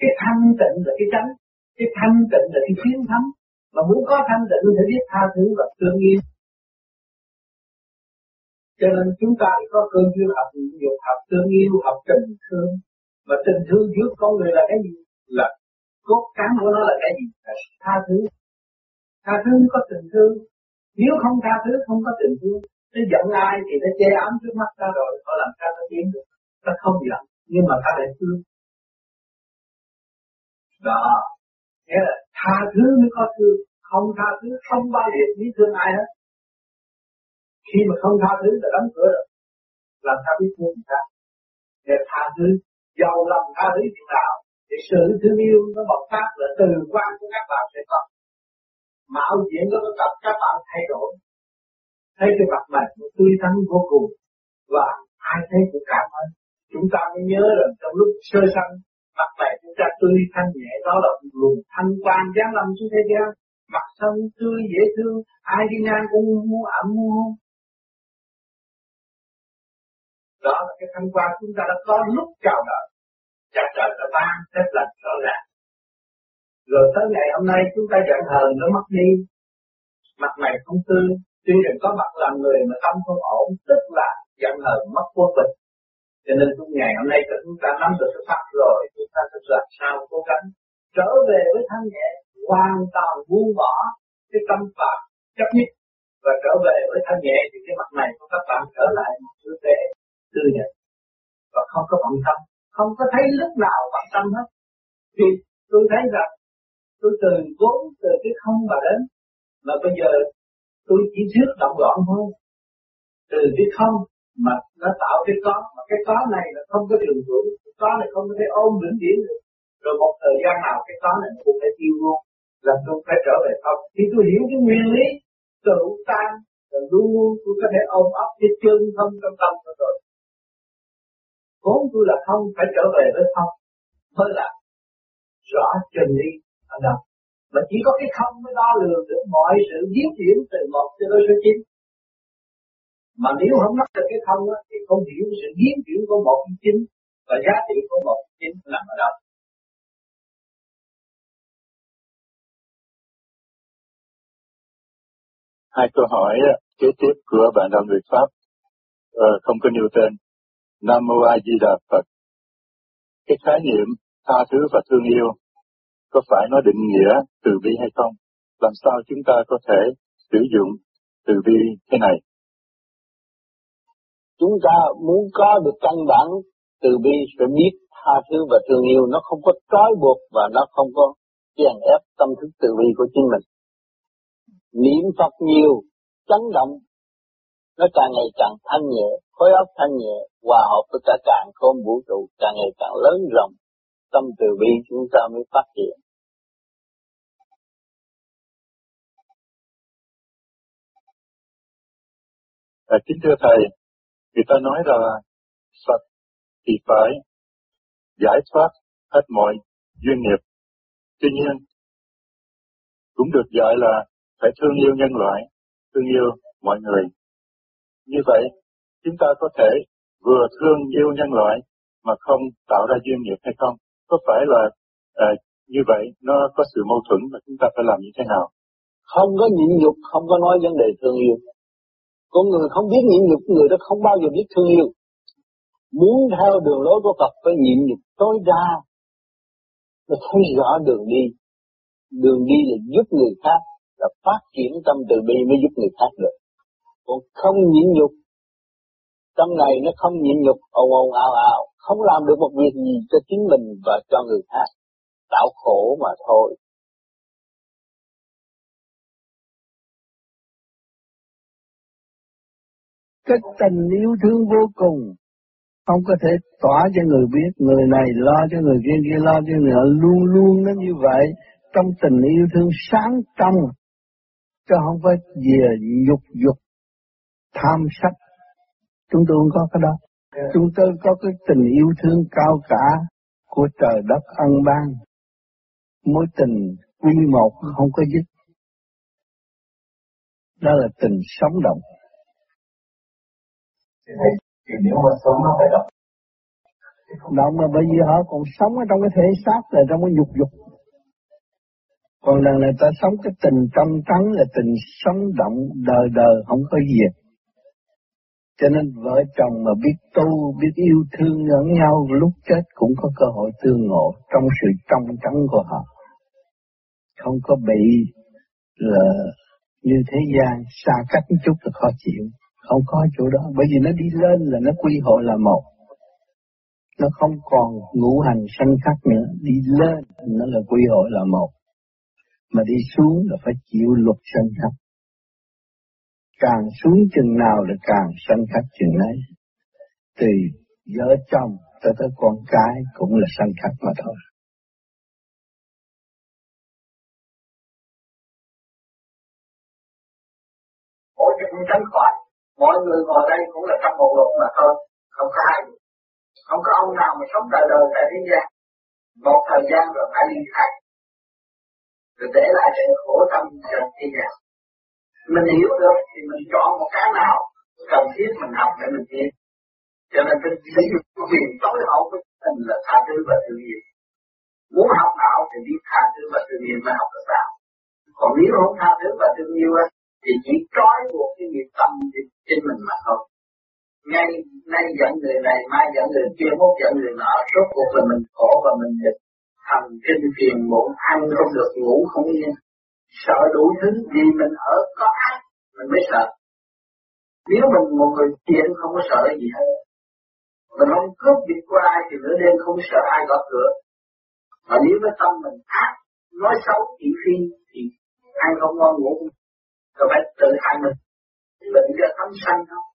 cái thanh tịnh là cái tránh, cái thanh tịnh là cái chiến thắng mà muốn có thanh tịnh thì biết tha thứ và thương yêu. Cho nên chúng ta có cơ duyên học dục học thương yêu học tình thương. Và tình thương giữa con người là cái gì? Là cốt cán của nó là cái gì? Là tha thứ. Tha thứ có tình thương. Nếu không tha thứ, không có tình thương, nó giận ai thì nó che ấm trước mắt ta rồi có làm sao nó tiến được? Ta không giận, nhưng mà ta lại thương đó. Thế là tha thứ mới có thương, không tha thứ, không bao giờ nghĩ thương ai hết. Khi mà không tha thứ là đóng cửa rồi. Làm sao biết thương người ta? Để tha thứ, giàu lòng tha thứ chừng nào thì sự thương yêu nó bộc phát là từ quan của các bạn sẽ có. Mạo diễn nó có tập các bạn thay đổi. Thấy cái mặt mày nó tươi tắn vô cùng. Và ai thấy cũng cảm ơn. Chúng ta mới nhớ rằng trong lúc sơ sanh mặt mày chúng ta tươi thanh nhẹ, đó là một luồng thanh quan giáng lâm xuống thế gian. Mặt sân tươi dễ thương, ai đi ngang cũng mua ẩm mua đó là cái thanh quan chúng ta đã có lúc chào đời chặt đời là ban phép lành rõ ràng. Rồi tới ngày hôm nay chúng ta giận hờn nó mất đi. Mặt mày không tươi, tuy rằng có mặt làm người mà tâm không ổn, tức là giận hờn mất quân bình cho nên trong ngày hôm nay chúng ta nắm được cái pháp rồi, chúng ta sẽ làm sao cố gắng trở về với thanh nhẹ, hoàn toàn buông bỏ cái tâm phạm chấp nhất. Và trở về với thanh nhẹ thì cái mặt này của các bạn trở lại một sự tệ tư nhật và không có bận tâm, không có thấy lúc nào bận tâm hết. Vì tôi thấy rằng, tôi từ vốn, từ cái không mà đến, mà bây giờ tôi chỉ trước động loạn thôi. Từ cái không mà nó tạo cái có mà cái có này là không có trường hưởng, cái có này không có thể ôm vĩnh viễn được. Rồi một thời gian nào cái có này cũng phải tiêu luôn là tôi phải trở về không khi tôi hiểu cái nguyên lý tự tan, là luôn luôn tôi có thể ôm ấp cái chân không trong tâm của tôi. Vốn tôi là không phải trở về với không, mới là rõ chân lý ở đâu. Mà chỉ có cái không mới đo lường được mọi sự biến chuyển từ một cho tới số chín mà nếu không nắm được cái không á, thì không hiểu sự biến chuyển của một cái chính và giá trị của một cái chính nằm ở đâu hai câu hỏi kế tiếp của bạn đồng người Pháp ờ, không có nêu tên Nam Mô A Di Đà Phật cái khái niệm tha thứ và thương yêu có phải nó định nghĩa từ bi hay không? Làm sao chúng ta có thể sử dụng từ bi thế này? Chúng ta muốn có được căn bản từ bi phải biết tha thứ và thương yêu nó không có trói buộc và nó không có chèn ép tâm thức từ bi của chính mình. Niệm Phật nhiều, chấn động, nó càng ngày càng thanh nhẹ, khối óc thanh nhẹ, hòa hợp với cả càng không vũ trụ, càng ngày càng lớn rộng, tâm từ bi chúng ta mới phát triển. À, kính thưa Thầy, người ta nói là Phật thì phải giải thoát hết mọi duyên nghiệp. Tuy nhiên, cũng được gọi là phải thương yêu nhân loại, thương yêu mọi người. Như vậy, chúng ta có thể vừa thương yêu nhân loại mà không tạo ra duyên nghiệp hay không? Có phải là à, như vậy nó có sự mâu thuẫn mà chúng ta phải làm như thế nào? Không có nhịn nhục, không có nói vấn đề thương yêu. Con người không biết nhịn nhục, người đó không bao giờ biết thương yêu. Muốn theo đường lối của Phật phải nhịn nhục tối đa. Nó thấy rõ đường đi. Đường đi là giúp người khác, là phát triển tâm từ bi mới giúp người khác được. Còn không nhịn nhục, tâm này nó không nhịn nhục, ồn ồn ào ào, không làm được một việc gì cho chính mình và cho người khác. Tạo khổ mà thôi. Cái tình yêu thương vô cùng. Không có thể tỏa cho người biết người này lo cho người kia kia lo cho người luôn luôn nó như vậy. Trong tình yêu thương sáng trong chứ không phải về nhục dục tham sắc. Chúng tôi không có cái đó. Chúng tôi có cái tình yêu thương cao cả của trời đất ân ban. Mối tình quy một không có dứt. Đó là tình sống động thì, thì nếu mà sống nó phải động động mà bởi vì họ còn sống ở trong cái thể xác là trong cái nhục dục còn lần này ta sống cái tình tâm trắng là tình sống động đời đời không có gì cho nên vợ chồng mà biết tu, biết yêu thương lẫn nhau lúc chết cũng có cơ hội tương ngộ trong sự trong trắng của họ. Không có bị là như thế gian xa cách một chút là khó chịu. Không có chỗ đó, bởi vì nó đi lên là nó quy hội là một. Nó không còn ngũ hành sanh khắc nữa, đi lên nó là quy hội là một. Mà đi xuống là phải chịu luật sanh khắc càng xuống chừng nào là càng sanh khắc chừng ấy. Từ vợ chồng tới tới con cái cũng là sanh khắc mà thôi. Mỗi chuyện cũng tránh khỏi, mọi người ngồi đây cũng là trong một luật mà thôi, không có ai. Không có ông nào mà sống đời đời tại thế gian. Một thời gian rồi phải ly khai. Rồi để lại sự khổ tâm trần thế gian mình hiểu được thì mình chọn một cái nào cần thiết mình học để mình tiến cho nên cái sử dụng quyền tối hậu của mình là tha thứ và thương yêu muốn học đạo thì biết tha thứ và thương yêu mới học được đạo còn nếu không tha thứ và thương yêu thì chỉ trói buộc cái nghiệp tâm trên mình mà thôi. Ngay, nay giận người này, mai giận người kia, mốt giận người nọ, rốt cuộc là mình khổ và mình dịch thần kinh phiền muộn, ăn không được, ngủ không yên. Sợ đủ thứ, vì mình ở có ác, mình mới sợ. Nếu mình một người thiện, không có sợ gì hết. Mình không cướp việc của ai thì nửa đêm không sợ ai gõ cửa. Mà nếu cái tâm mình ác, nói xấu, thị phi, thì ai không ngon ngủ rồi phải tự hại mình bệnh do tâm sanh không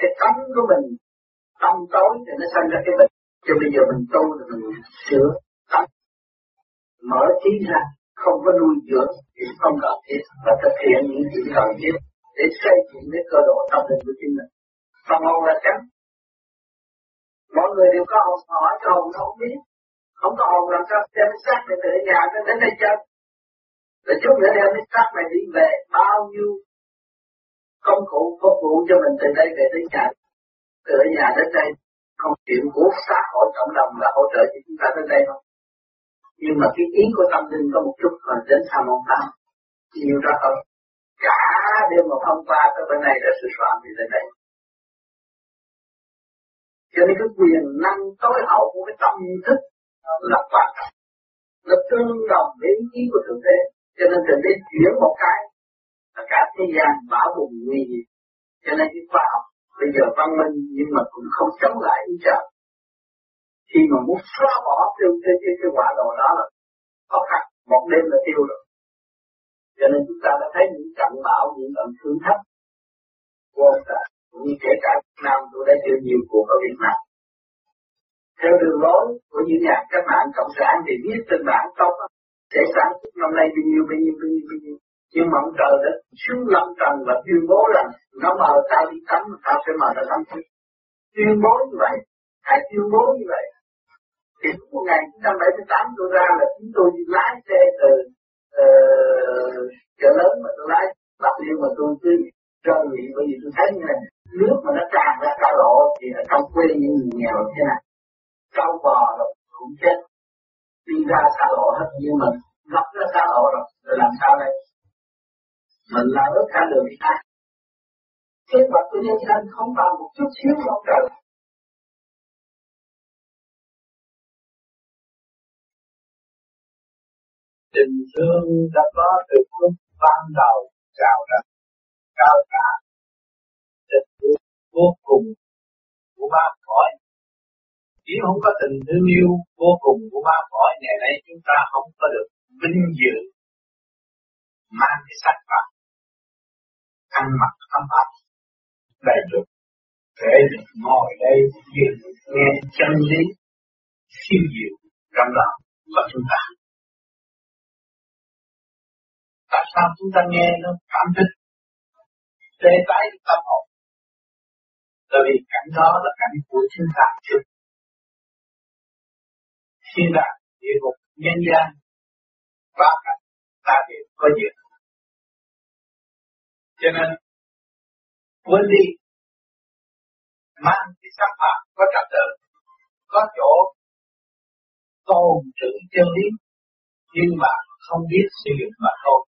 cái tâm của mình tâm tối thì nó sanh ra cái bệnh cho bây giờ mình tu là mình sửa tâm mở trí ra, không có nuôi dưỡng thì không cần thiết và thực hiện những chuyện cần thiết để xây dựng cái cơ độ tâm linh của chính mình. Phần hồn là trắng Mọi người đều có hồn hỏi cho hồn nó không biết. Không có hồn làm sao đem xác để tự nhà nó đến đây chơi. Rồi chút nữa đem cái xác này đi về, bao nhiêu công cụ phục vụ cho mình từ đây về tới nhà. Từ nhà đến đây không chuyện của xã hội, cộng đồng là hỗ trợ cho chúng ta đến đây không? nhưng mà cái ý của tâm linh có một chút còn đến tham ông ta. nhiều ra không? cả đêm mà hôm qua tới bên này là sự soạn thì đến đây cho nên cái quyền năng tối hậu của cái tâm thức là quan trọng nó tương đồng với ý của thượng đế cho nên thượng đế chuyển một cái. Tất cả thế gian bảo bùng nguy hiểm. Cho nên cái khoa học bây giờ văn minh nhưng mà cũng không chống lại ý trời. Khi mà muốn xóa bỏ tiêu cái cái, cái quả đồ đó là khó khăn. Một đêm là tiêu rồi. Cho nên chúng ta đã thấy những trận bão những trận thử thách vô cả như kể cả Việt Nam tôi đã chịu nhiều cuộc ở Việt Nam. Theo đường lối của những nhà cách mạng cộng sản thì viết trên bản tốt sẽ sản xuất năm nay bao nhiêu bao nhiêu bao nhiêu bao nhiêu? Nhưng mà ông trời đã xuống lâm trần và tuyên bố rằng nó mời tao đi tắm tao sẽ mời tao tắm. Tuyên bố như vậy hãy tuyên bố như vậy? Thì một ngày 1978 tôi ra là chúng tôi đi lái xe từ uh, chợ lớn mà tôi lái Bạc Liêu mà tôi cứ rơi bị bởi vì tôi thấy như này nước mà nó tràn ra cả lộ thì ở trong quê những người nghèo thế này trâu bò rồi cũng chết đi ra xa lộ hết, nhưng mình ngập ra xa lộ rồi rồi làm sao đây? Mình là ớt cả đường đi kế hoạch của nhân dân không bằng một chút xíu không trời tình thương đã có từ lúc ban đầu chào ra cao cả tình thương vô cùng của ba cõi nếu không có tình thương yêu vô cùng của ba cõi ngày nay chúng ta không có được vinh dự mang cái sắc phạt ăn mặc ấm áp, đầy đủ. Để được ngồi đây dừng nghe chân lý, siêu diệu trong lòng của chúng ta. Tại sao chúng ta nghe nó cảm thích? Tê tái tâm hồn. Bởi vì cảnh đó là cảnh của chúng ta trước thiên đàng địa ngục nhân gian, ba cảnh ta đều có duyên cho nên, quên đi, mang cái sắc phạm có trật tự, có chỗ tôn trữ chân lý, nhưng mà không biết sử dụng mà thôi.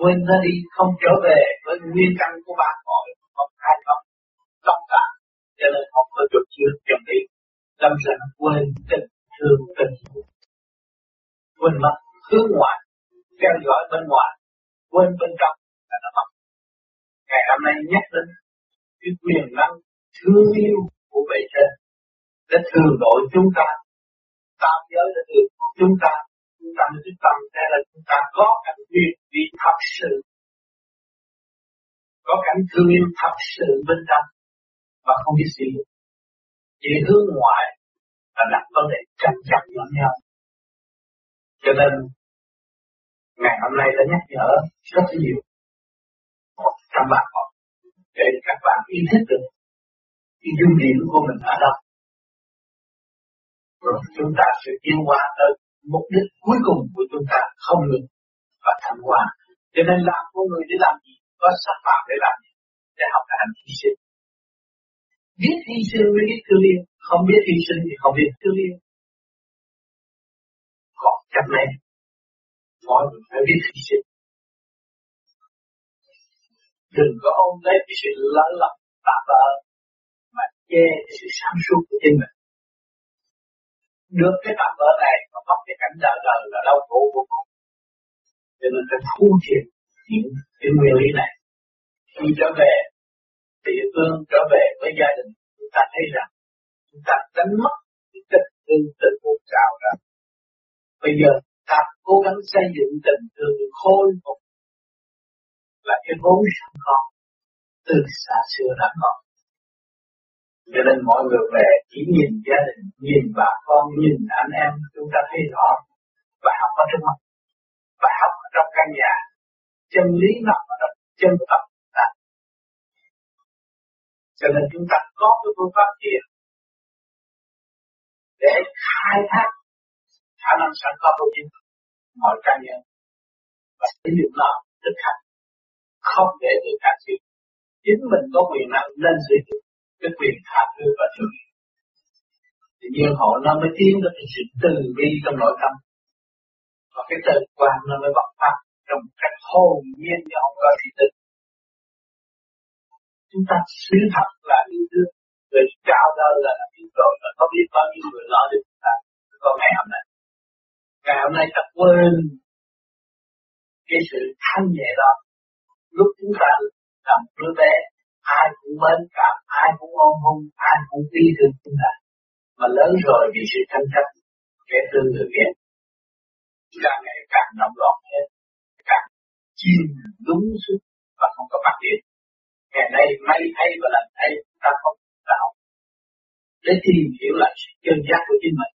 Quên nó đi, không trở về với nguyên căn của bạn mọi không khai không tất cả cho nên không có chút chứa chân lý. Tâm sự quên tình thương tình. Quên mất hướng ngoại theo dõi bên ngoài, quên bên trong là nó mất ngày hôm nay nhắc đến cái quyền năng thương yêu của bề trên, để thường đổi chúng ta, tam giới để thường chúng ta chúng ta mới biết tâm đây là chúng ta có cảnh quyền vì thật sự. Có cảnh thương yêu thật sự bên trong và không biết sử dụng chỉ hướng ngoại và đặt vấn đề tranh chặt lẫn nhau. Cho nên, ngày hôm nay đã nhắc nhở rất nhiều trong bạn học để các bạn ý thức được cái dung điểm của mình ở đâu. Rồi chúng ta sẽ tiến qua tới mục đích cuối cùng của chúng ta không ngừng và thành hoa. cho nên làm con người để làm gì? Có sắc phạm để làm gì? Để học hành hy sinh biết hy sinh mới biết thương yêu không biết hy sinh thì không biết thương yêu còn chấp này mọi người phải biết hy sinh? Đừng có ôm lấy cái sự lỡ lầm tạm bỡ mà che cái sự sáng suốt của chính mình. Được cái tạm bỡ này mà mất cái cảnh đời đời là đau khổ vô cùng. Cho nên phải thu thiệt những cái nguyên lý này. Khi trở về địa phương trở về với gia đình, chúng ta thấy rằng chúng ta đánh mất cái tình thương từ một trào ra. Bây giờ ta cố gắng xây dựng tình thương khôi phục là cái vốn sẵn có từ xa xưa đã có. Cho nên mọi người về chỉ nhìn gia đình, nhìn bà con, nhìn anh em chúng ta thấy rõ và học ở trong mắt, và học ở trong căn nhà, chân lý nó ở trong chân tập ta. Cho nên chúng ta có cái phương pháp kia để khai thác khả năng sẵn có của chính mọi cá nhân và sử dụng nó thực hành, không để người khác sử chính mình có quyền năng nên sử dụng cái quyền tha thứ và thương yêu thì nhiên họ nó mới tiến được sự từ bi trong nội tâm. Và cái từ quan nó mới bộc phát trong cách hồn nhiên cho không có gì tình chúng ta sự thật là yêu thương người cao đó là đã biết rồi và có biết bao nhiêu người lo được chúng ta. Có ngày hôm nay, ngày hôm nay ta quên cái sự thanh nhẹ đó. Lúc chúng ta làm đứa bé, ai cũng mến cảm, ai cũng ôm hôn, ai cũng yêu thương chúng ta. Mà lớn rồi vì sự tranh chấp kẻ thương người ghét càng ngày càng động loạn hơn, càng chìm đúng xuống và không có phát triển ngày nay may thay và lành thay, ta không để tìm hiểu lại sự chân giác của chính mình.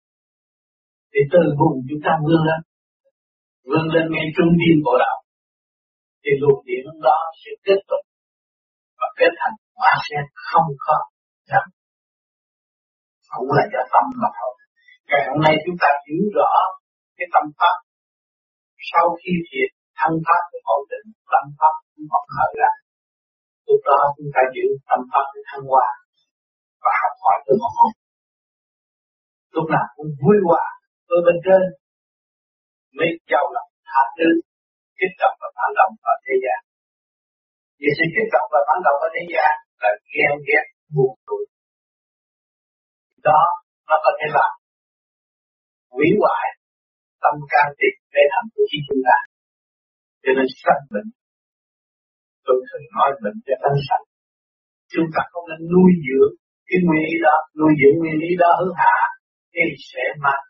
Thì từ vùng chúng ta vươn lên. Vươn lên ngay trung tâm bộ đạo. Thì luồng điện đó sẽ kết tục và kết thành hóa sen không có chậm cũng là do tâm mà thôi. Ngày hôm nay chúng ta hiểu rõ cái tâm pháp. Sau khi thiệt thân pháp được ổn định, tâm pháp cũng học mở ra. Lúc đó chúng ta giữ tâm pháp để thăng hoa và học hỏi từ họ. Lúc nào cũng vui hòa ở bên trên. Mới giàu lòng tha thứ kích động và phản động ở thế gian. Vì sự kích động và phản động ở thế gian là ghen ghét, buồn tủi đó nó có thể làm hủy hoại tâm can thiệp mê thành của chính chúng ta. Cho nên sanh bệnh, tôi thường nói bệnh cho tánh sanh. Chúng ta không nên nuôi dưỡng cái nguyên lý đó, nuôi dưỡng nguyên lý đó hướng hạ, thì sẽ mạnh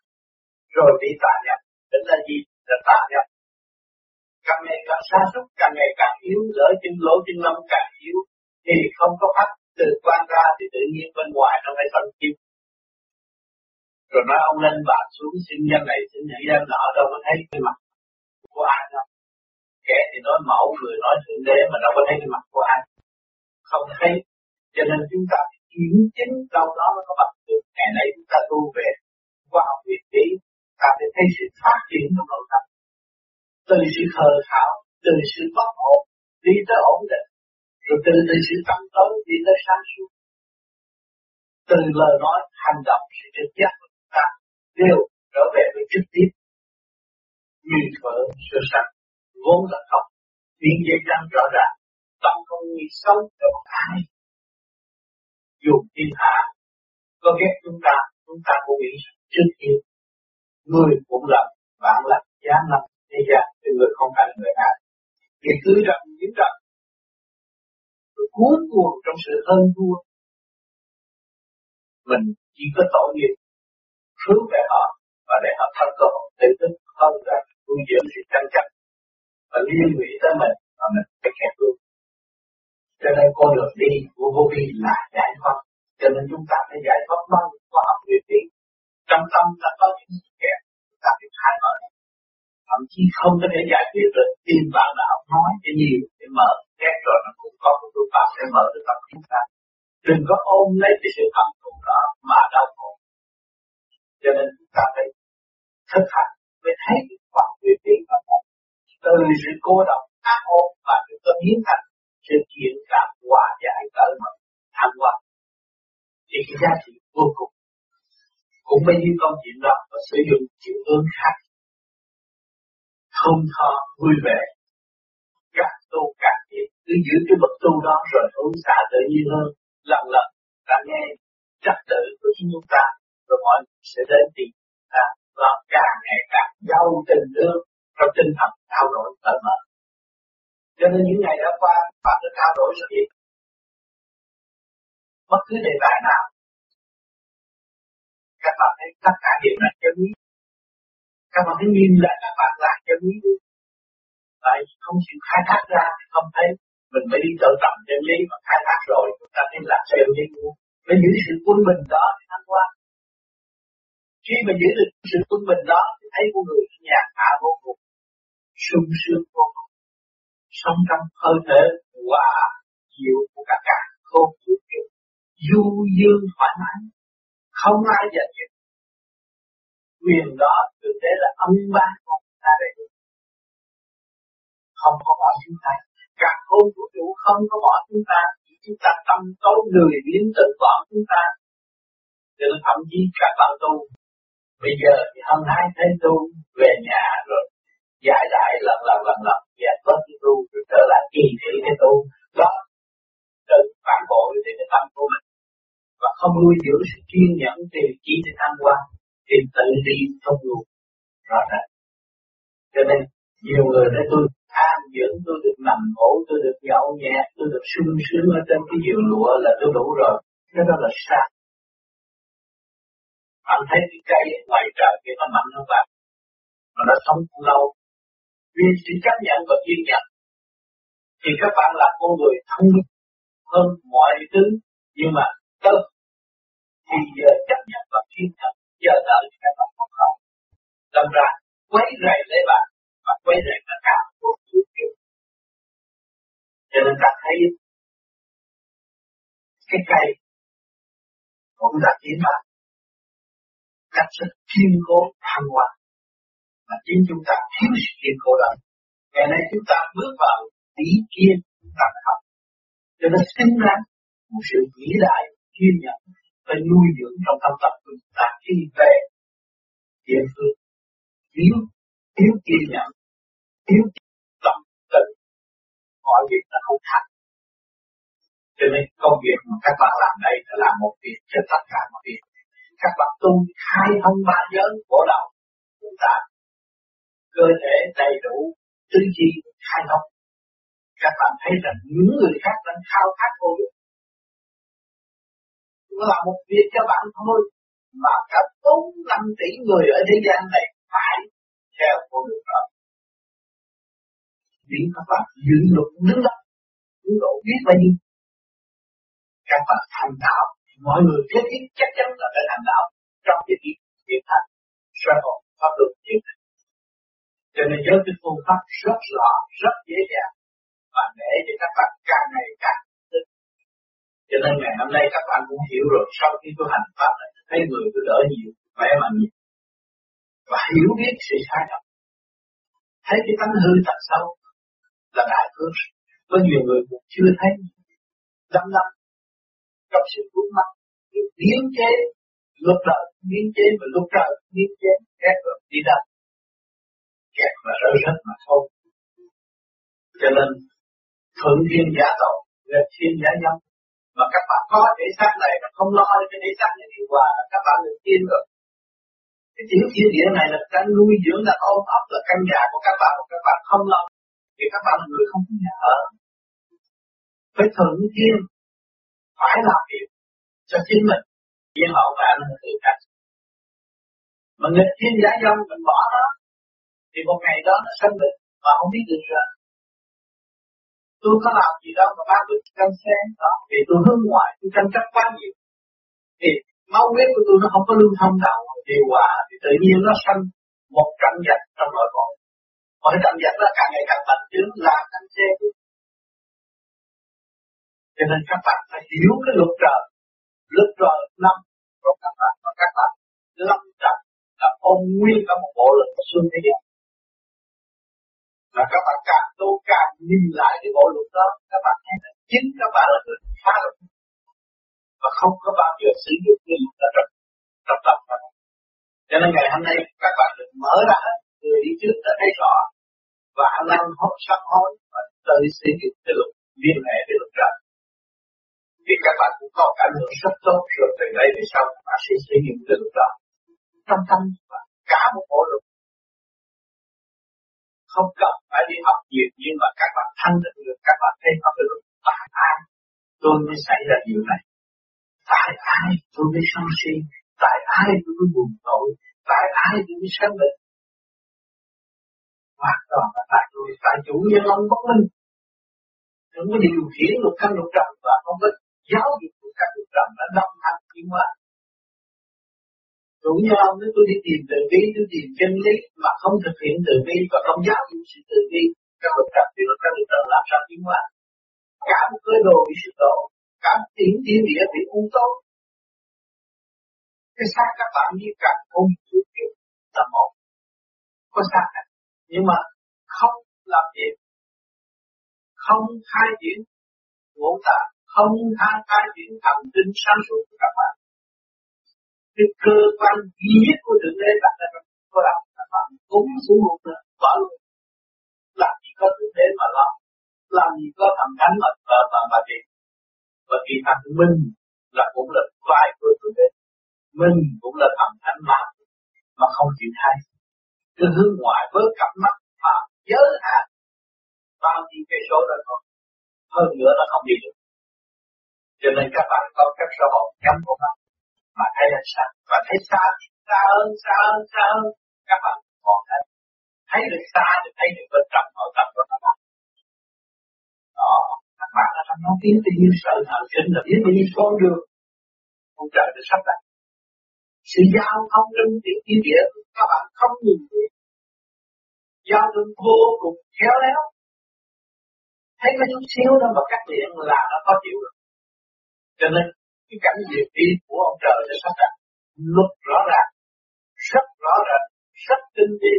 rồi bị tà nhập. Tính là gì? Là tà nhập. Càng ngày càng xa xúc, càng ngày càng yếu, lỡ chân lỗ, chân lâm càng yếu, thì không có pháp từ quan ra thì tự nhiên bên ngoài nó phải thân kim rồi nói ông lên bà xuống, xin nhân này, xin nhận nhân nọ, đâu có thấy cái mặt của ai đâu. Kẻ thì nói mẫu, người nói thượng đế mà đâu có thấy cái mặt của ai. Không thấy, cho nên chúng ta kiểm chứng đâu đó nó có bằng được. Ngày nay chúng ta tu về qua học việc lý ta phải thấy sự phát triển trong nội tâm. Từ sự khờ khảo từ sự bất ổn, đi tới ổn định. Rồi từ từ sự tâm tối, đi tới sáng suốt. Từ lời nói, hành động, sự trực giác của chúng ta đều trở về với trực tiếp. Như thở sơ sạch vốn là không. Biến dây trăng rõ ràng, tâm không nghĩ xấu cho ai dù thiên hạ. Có ghét chúng ta chúng ta cũng nghĩ trước tiên người cũng là bạn là giá làm thế gian, thì người không phải người ai thì cứ rằng những rằng cuốn cuồng trong sự hơn thua, mình chỉ có tội nghiệp, hướng về họ, và để họ thật cơ hội. Tự tin hơn là nuôi dưỡng sự tranh chấp, và liên lụy tới mình và mình phải kẹt luôn cho nên con đường đi của vô vi là giải thoát. Cho nên chúng ta phải giải thoát bằng khoa học nguyên lý. Trong tâm ta có những sự kẹt, chúng ta phải khai mở thậm chí không có thể giải quyết được. Tìm bạn nào nói cái gì để mở Kết rồi nó cũng có một phương pháp để mở được tâm chúng ta. Đừng có ôm lấy cái sự hạnh phúc đó mà đau khổ. Cho nên chúng ta phải thực hành, mới thấy được khoa nguyên lý và từ sự cô độc, ác ôn và được ta biến thành sẽ chuyển cảm hòa giải cởi mở thăng hoa. Thì cái giá trị vô cùng. Cũng bao nhiêu công chuyện đó và sử dụng chiều hướng khác. Không thọ vui vẻ. Các tu, các nhiều cứ giữ cái bậc tu đó rồi hướng xả tự nhiên hơn. Lần lần, ta nghe trật tự của chúng ta, rồi mọi người sẽ đến tìm ta và càng ngày càng giàu tình thương, trong tinh thần trao đổi cởi mở cho nên những ngày đã qua, bạn đã trao đổi rồi biết bất cứ đề tài nào, các bạn thấy tất cả đều là chân lý. Các bạn thấy nhìn lại các bạn là chân lý. Tại không chịu khai thác ra thì không thấy. Mình mới đi tự tầm chân lý mà khai thác rồi, chúng ta nên làm chân lý. Luôn phải giữ sự quân bình đó thì thăng qua khi mà giữ được sự quân bình đó thì thấy con người nhà hạ vô cùng, sung sướng vô cùng sống trong hơi thở hòa diệu của cả cả không vũ trụ du dương thoải mái, không ai giành giật quyền đó thực tế là âm ba của chúng ta đây. Không có bỏ chúng ta. Cả không vũ trụ không có bỏ chúng ta. Chỉ chúng ta tâm tối người biến tự bỏ chúng ta. Tự thậm chí cả bạn tu. Bây giờ thì hôm nay thấy tu về nhà rồi. Giải đại lần lần lần lần và có cái tu rồi trở lại kỳ thị cái tu đó tự phản bội thì cái tâm của mình. Và không nuôi dưỡng sự kiên nhẫn thì chỉ để tham quan thì tự đi không luôn rõ ràng. Cho nên, nhiều người nói tôi an dưỡng, tôi được nằm ngủ tôi được nhậu nhẹt, tôi được sung sướng ở trên cái giường lụa là tôi đủ rồi. Cái đó là sai. Bạn thấy cái cây ngoài trời kia nó mạnh hơn bạn. Mà nó sống lâu vì sự chấp nhận và kiên nhẫn thì các bạn là con người thông minh hơn mọi thứ, nhưng mà tâm thì giờ chấp nhận và kiên nhẫn giờ đợi thì các bạn không không đâm ra, quấy rầy lấy bạn và quấy rầy tất cả của vũ trụ cho nên ta thấy cái cây cũng là tiến bạn cách rất kiên cố thăng hoa mà chính chúng ta thiếu sự kiên cố đó. Ngày nay chúng ta bước vào ý kiên chúng ta học cho nên sinh ra một sự vĩ đại, kiên nhẫn và nuôi dưỡng trong tâm tập của chúng ta khi về địa phương. Thiếu thiếu kiên nhẫn, thiếu tâm tự mọi việc là không thành. Cho nên công việc mà các bạn làm đây là làm một việc cho tất cả mọi việc. Các bạn tu khai thông ba giới của đầu chúng ta cơ thể đầy đủ tư chi khai thông các bạn thấy rằng những người khác đang khao khát vô dụng nó là một việc cho bạn thôi, mà cả bốn năm tỷ người ở thế gian này phải theo con đường đó. Vì các bạn giữ luật đứng đó, đứng độ biết bao nhiêu. Các bạn thành đạo, mọi người thiết thiết chắc chắn là phải thành đạo trong cái việc việc thành soi hồn pháp luật cho nên nhớ cái phương pháp rất rõ, rất dễ dàng. Và để cho các bạn càng ngày càng thức cho nên ngày hôm nay các bạn cũng hiểu rồi, sau khi tôi hành pháp này thấy người tôi đỡ nhiều, khỏe mạnh nhiều. Và hiểu biết sự sai lầm. Thấy cái tánh hư thật sâu là đại phước có nhiều người cũng chưa thấy đâm lắm. Trong sự cuốn mắt biến chế, lúc đời biến chế và lúc trời biến chế, các rồi đi đâu? Kẹt mà rơi hết mà thôi cho nên thuận thiên giả tội là thiên giả nhân mà các bạn có thể xác này, mà không lo cho thể xác này hiệu là các bạn được tiên rồi. Cái tiểu thiên địa này là căn nuôi dưỡng, là ôm ấp, là căn nhà của các bạn, mà các bạn không lo. Thì các bạn là người không có nhà ở. Phải thuận thiên, phải làm việc cho chính mình. Nhiên hậu bạn là tự cách mà nghịch thiên giả dâm mình bỏ nó thì một ngày đó nó sanh bệnh mà không biết được rằng tôi có làm gì đâu mà ba tôi canh xe đó vì tôi hướng ngoại tôi tranh chấp quá nhiều. Thì máu huyết của tôi nó không có lưu thông đâu điều hòa thì tự nhiên nó sanh một trận giặc trong nội bộ. Mà cái trận giặc đó càng ngày càng mạnh chứng là căng xe, cho nên các bạn phải hiểu cái luật trời. Luật trời năm của các bạn và các bạn lâm trận là ôm nguyên cả một bộ lực của xuân thế giới và các bạn càng tu càng nhìn lại cái bộ luật đó, các bạn thấy là chính các bạn là người phá luật. Và không có bao giờ sử dụng cái luật đó trong trong tập các cho nên ngày hôm nay các bạn được mở ra hết người đi trước đã thấy rõ. Và năng hốt sắc hối và tự sử dụng cái luật, liên hệ với luật trời vì các bạn cũng có cảm hưởng rất tốt rồi từ đây về sau các bạn sẽ sử dụng cái luật đó. Trong tâm và cả một bộ luật không cần phải đi học nhiều, nhưng mà các bạn thanh tịnh được, các bạn thấy pháp được. Luật tại ai? Tôi mới xảy ra điều này. Tại ai tôi mới sân si? Tại ai tôi mới buồn tội? Tại ai tôi mới sân bệnh? Hoàn toàn là tại tôi tại chủ nhân ông bất minh. Những có điều khiển luật căn luật trần và không có giáo dục luật căn luật trần đã đồng hành tiến hóa cũng như ông nếu tôi đi tìm từ bi, tôi tìm chân lý mà không thực hiện từ bi và không giáo dục sự từ bi, các bậc trật thì các bậc trật làm sao tiến hóa? Cả một cơ đồ bị sụp đổ, cả một tiếng tiếng địa bị u tối. Cái xác các bạn như càng không chịu chịu là một. Có xác này. Nhưng mà không làm việc, không khai triển ngũ tạng, không khai khai triển thần tinh sáng suốt của các bạn cái cơ quan duy nhất của thượng đế đặt ra trong cơ đạo, là bạn cúng xuống một nữa bỏ luôn làm gì có thượng đế mà lo, làm gì có thằng cánh mà mà mà mà đi. Và khi thằng mình là cũng là vai của thượng đế. Mình cũng là thằng cánh mà mà không chịu thay. Cứ hướng ngoại với cặp mắt và giới hạn bao nhiêu cây số là thôi hơn nữa là không đi được. Cho nên các bạn có cách sở hữu chấm của bạn mà thấy là sao, và thấy xa xa hơn xa hơn xa hơn. Các bạn còn thấy thấy được xa thì thấy được bên trong nội tâm của các bạn. Đó các bạn là trong nó tiến tự nhiên sợ hãi sinh là biết bao con đường con trời được sắp đặt. Sự giao thông trong tiểu thiên địa các bạn không nhìn thấy giao thông vô cùng khéo léo. Thấy có chút xíu thôi mà cắt điện là nó có chịu rồi. Cho nên cái cảnh diệt đi của ông trời đã sắp đặt luật rõ ràng rất rõ ràng rất tinh vi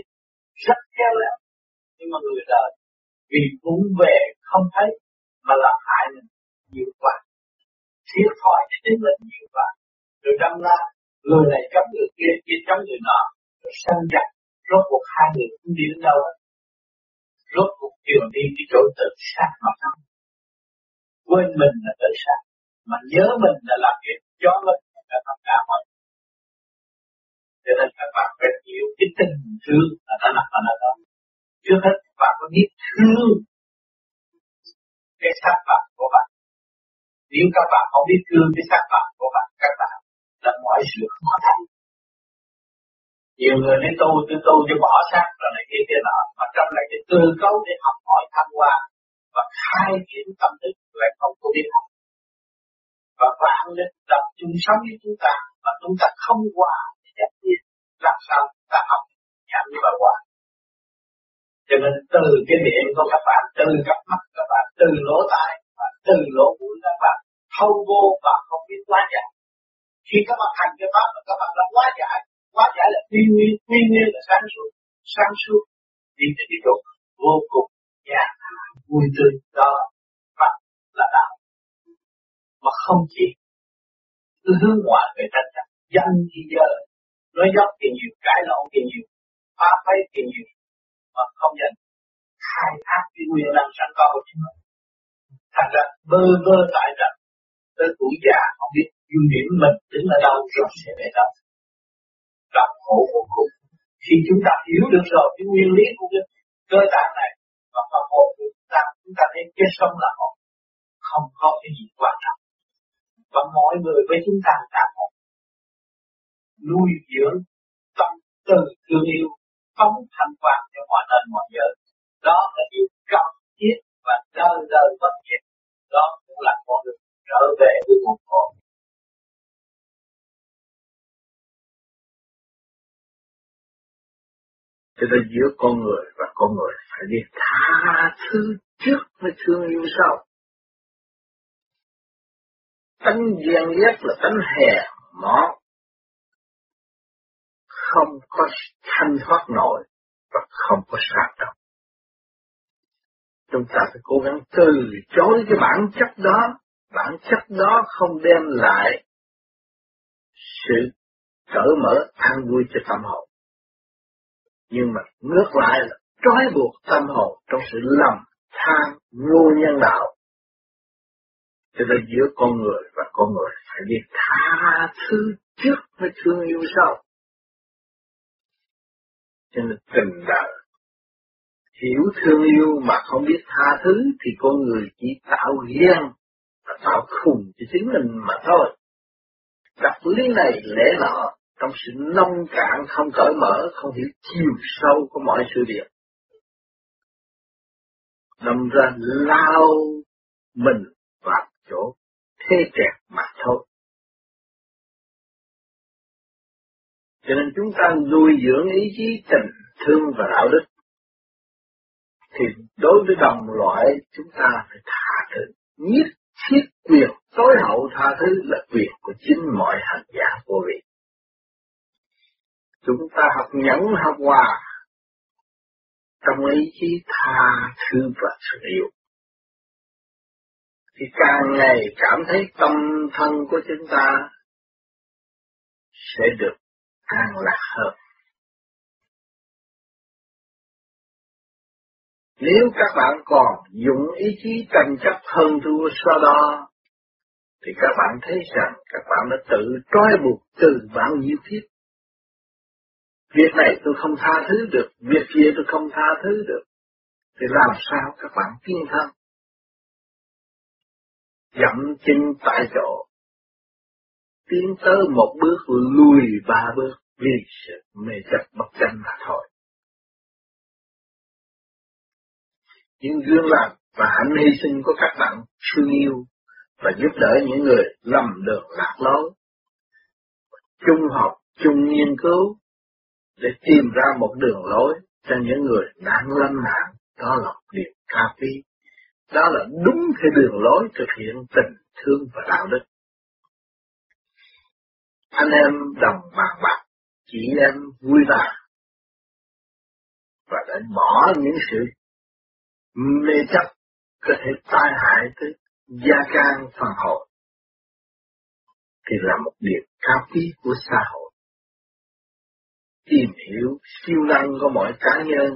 rất khéo léo. Nhưng mà người đời, vì cũng về không thấy, mà làm hại mình nhiều quá. Thiệt thòi cho chính mình nhiều quá. Rồi đâm ra, người này chống người kia kia chống người nọ, rồi sanh giặc. Rốt cuộc hai người cũng đi đến đâu rốt cuộc đều đi cái chỗ tự sát mà không. Quên mình là tự sát mà nhớ mình là làm việc cho mình là tất cả mọi cho nên các bạn phải hiểu cái tình thương là nó nằm ở nơi đó. Trước hết các bạn có biết thương cái xác bạn của bạn. Nếu các bạn không biết thương cái xác bạn của bạn, các bạn là mọi sự khó thành. Nhiều người nói tu tôi tu cho bỏ xác rồi này kia kia nọ. Mà trong này cái tư cấu để học hỏi tham hoa và khai triển tâm thức lại không có biết học và vạn linh tập chung sống với chúng ta và chúng ta không qua thì chắc nhiên làm sao ta học nhận như bà qua cho nên từ cái miệng của các bạn, từ cặp mắt các bạn, từ lỗ tai và từ lỗ mũi các bạn thâu vô và không biết quá giải khi các bạn hành cái pháp mà các bạn đã quá giải quá giải là quy nguyên quy nguyên là sáng suốt sáng suốt, đi tới cái chỗ vô cùng nhàn vui tươi, đó là mà không chỉ cứ hướng ngoại về tranh chấp danh thì giờ nói dốc thì nhiều, cãi lộn thì nhiều, phá phái thì nhiều, mà không nhận khai thác cái nguyên năng sẵn có của chúng mình. Thành ra bơ vơ tại rằng tới tuổi già không biết ưu điểm mình đứng ở đâu rồi sẽ để đâu gặp khổ vô cùng khi chúng ta hiểu được rồi, cái nguyên lý của cái cơ tạng này và phần hồn của chúng ta chúng ta thấy cái sống là hồn không có cái gì quan trọng và mọi người với chúng ta là một nuôi dưỡng tâm từ thương yêu, phóng thanh quan cho mọi nơi, mọi giờ đó là điều cần thiết và đời đời bất diệt đó cũng là con đường trở về với nguồn cội cho nên giữa con người và con người phải biết tha thứ trước mới thương yêu sau. Tánh ghen ghét là tánh hèn mọn, không có thanh thoát nổi và không có sát động. Chúng ta phải cố gắng từ chối cái bản chất đó, bản chất đó không đem lại sự cởi mở an vui cho tâm hồn nhưng mà ngược lại là trói buộc tâm hồn trong sự lầm than vô nhân đạo. Cho nên giữa con người và con người phải biết tha thứ trước mới thương yêu sau. Cho nên tình đời hiểu thương yêu mà không biết tha thứ thì con người chỉ tạo ghen và tạo khùng cho chính mình mà thôi. Đặt lý này lẽ nọ trong sự nông cạn không cởi mở, không hiểu chiều sâu của mọi sự việc. Nằm ra lao mình thế trẹt mà thôi. Cho nên chúng ta nuôi dưỡng ý chí tình thương và đạo đức. Thì đối với đồng loại chúng ta phải tha thứ, nhất thiết quyền tối hậu tha thứ là quyền của chính mọi hành giả vô vị. Chúng ta học nhẫn học hòa trong ý chí tha thứ và sự yêu. Thì càng ngày cảm thấy tâm thân của chúng ta sẽ được an lạc hơn. Nếu các bạn còn dùng ý chí tranh chấp hơn thua so đo, thì các bạn thấy rằng các bạn đã tự trói buộc từ bao nhiêu kiếp Việc này tôi không tha thứ được, việc kia tôi không tha thứ được. Thì làm sao các bạn tiên thân? Dậm chân tại chỗ, tiến tới một bước lùi ba bước vì sự mê chấp bất chân mà thôi. Những gương lành và hạnh hy sinh của các bạn thương yêu và giúp đỡ những người lầm đường lạc lối. Trung học, chung nghiên cứu để tìm ra một đường lối cho những người đang lâm nạn, đó là điều cao quý. Đó là đúng cái đường lối thực hiện tình thương và đạo đức. Anh em đồng bàn bạc, chị em vui vẻ. Và để bỏ những sự mê chấp có thể tai hại tới gia can phần hội. Thì là một điều cao quý của xã hội. Tìm hiểu siêu năng của mọi cá nhân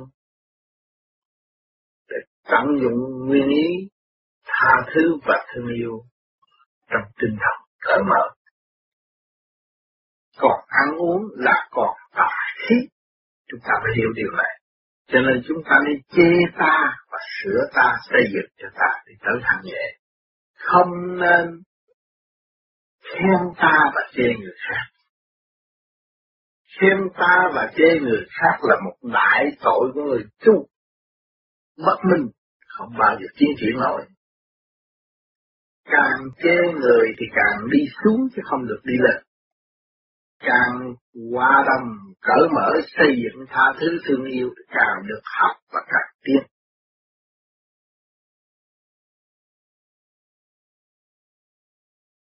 tận dụng nguyên ý tha thứ và thương yêu trong tinh thần cởi mở. Còn ăn uống là còn tà khí, chúng ta phải hiểu điều này. Cho nên chúng ta nên chê ta và sửa ta, xây dựng cho ta để tới thành nhẹ. Không nên khen ta và chê người khác Khen ta và chê người khác là một đại tội của người tu. Bất minh, không bao giờ tiến triển nổi. Càng chê người thì càng đi xuống chứ không được đi lên. Càng hòa đồng, cởi mở, xây dựng tha thứ thương yêu càng được học và càng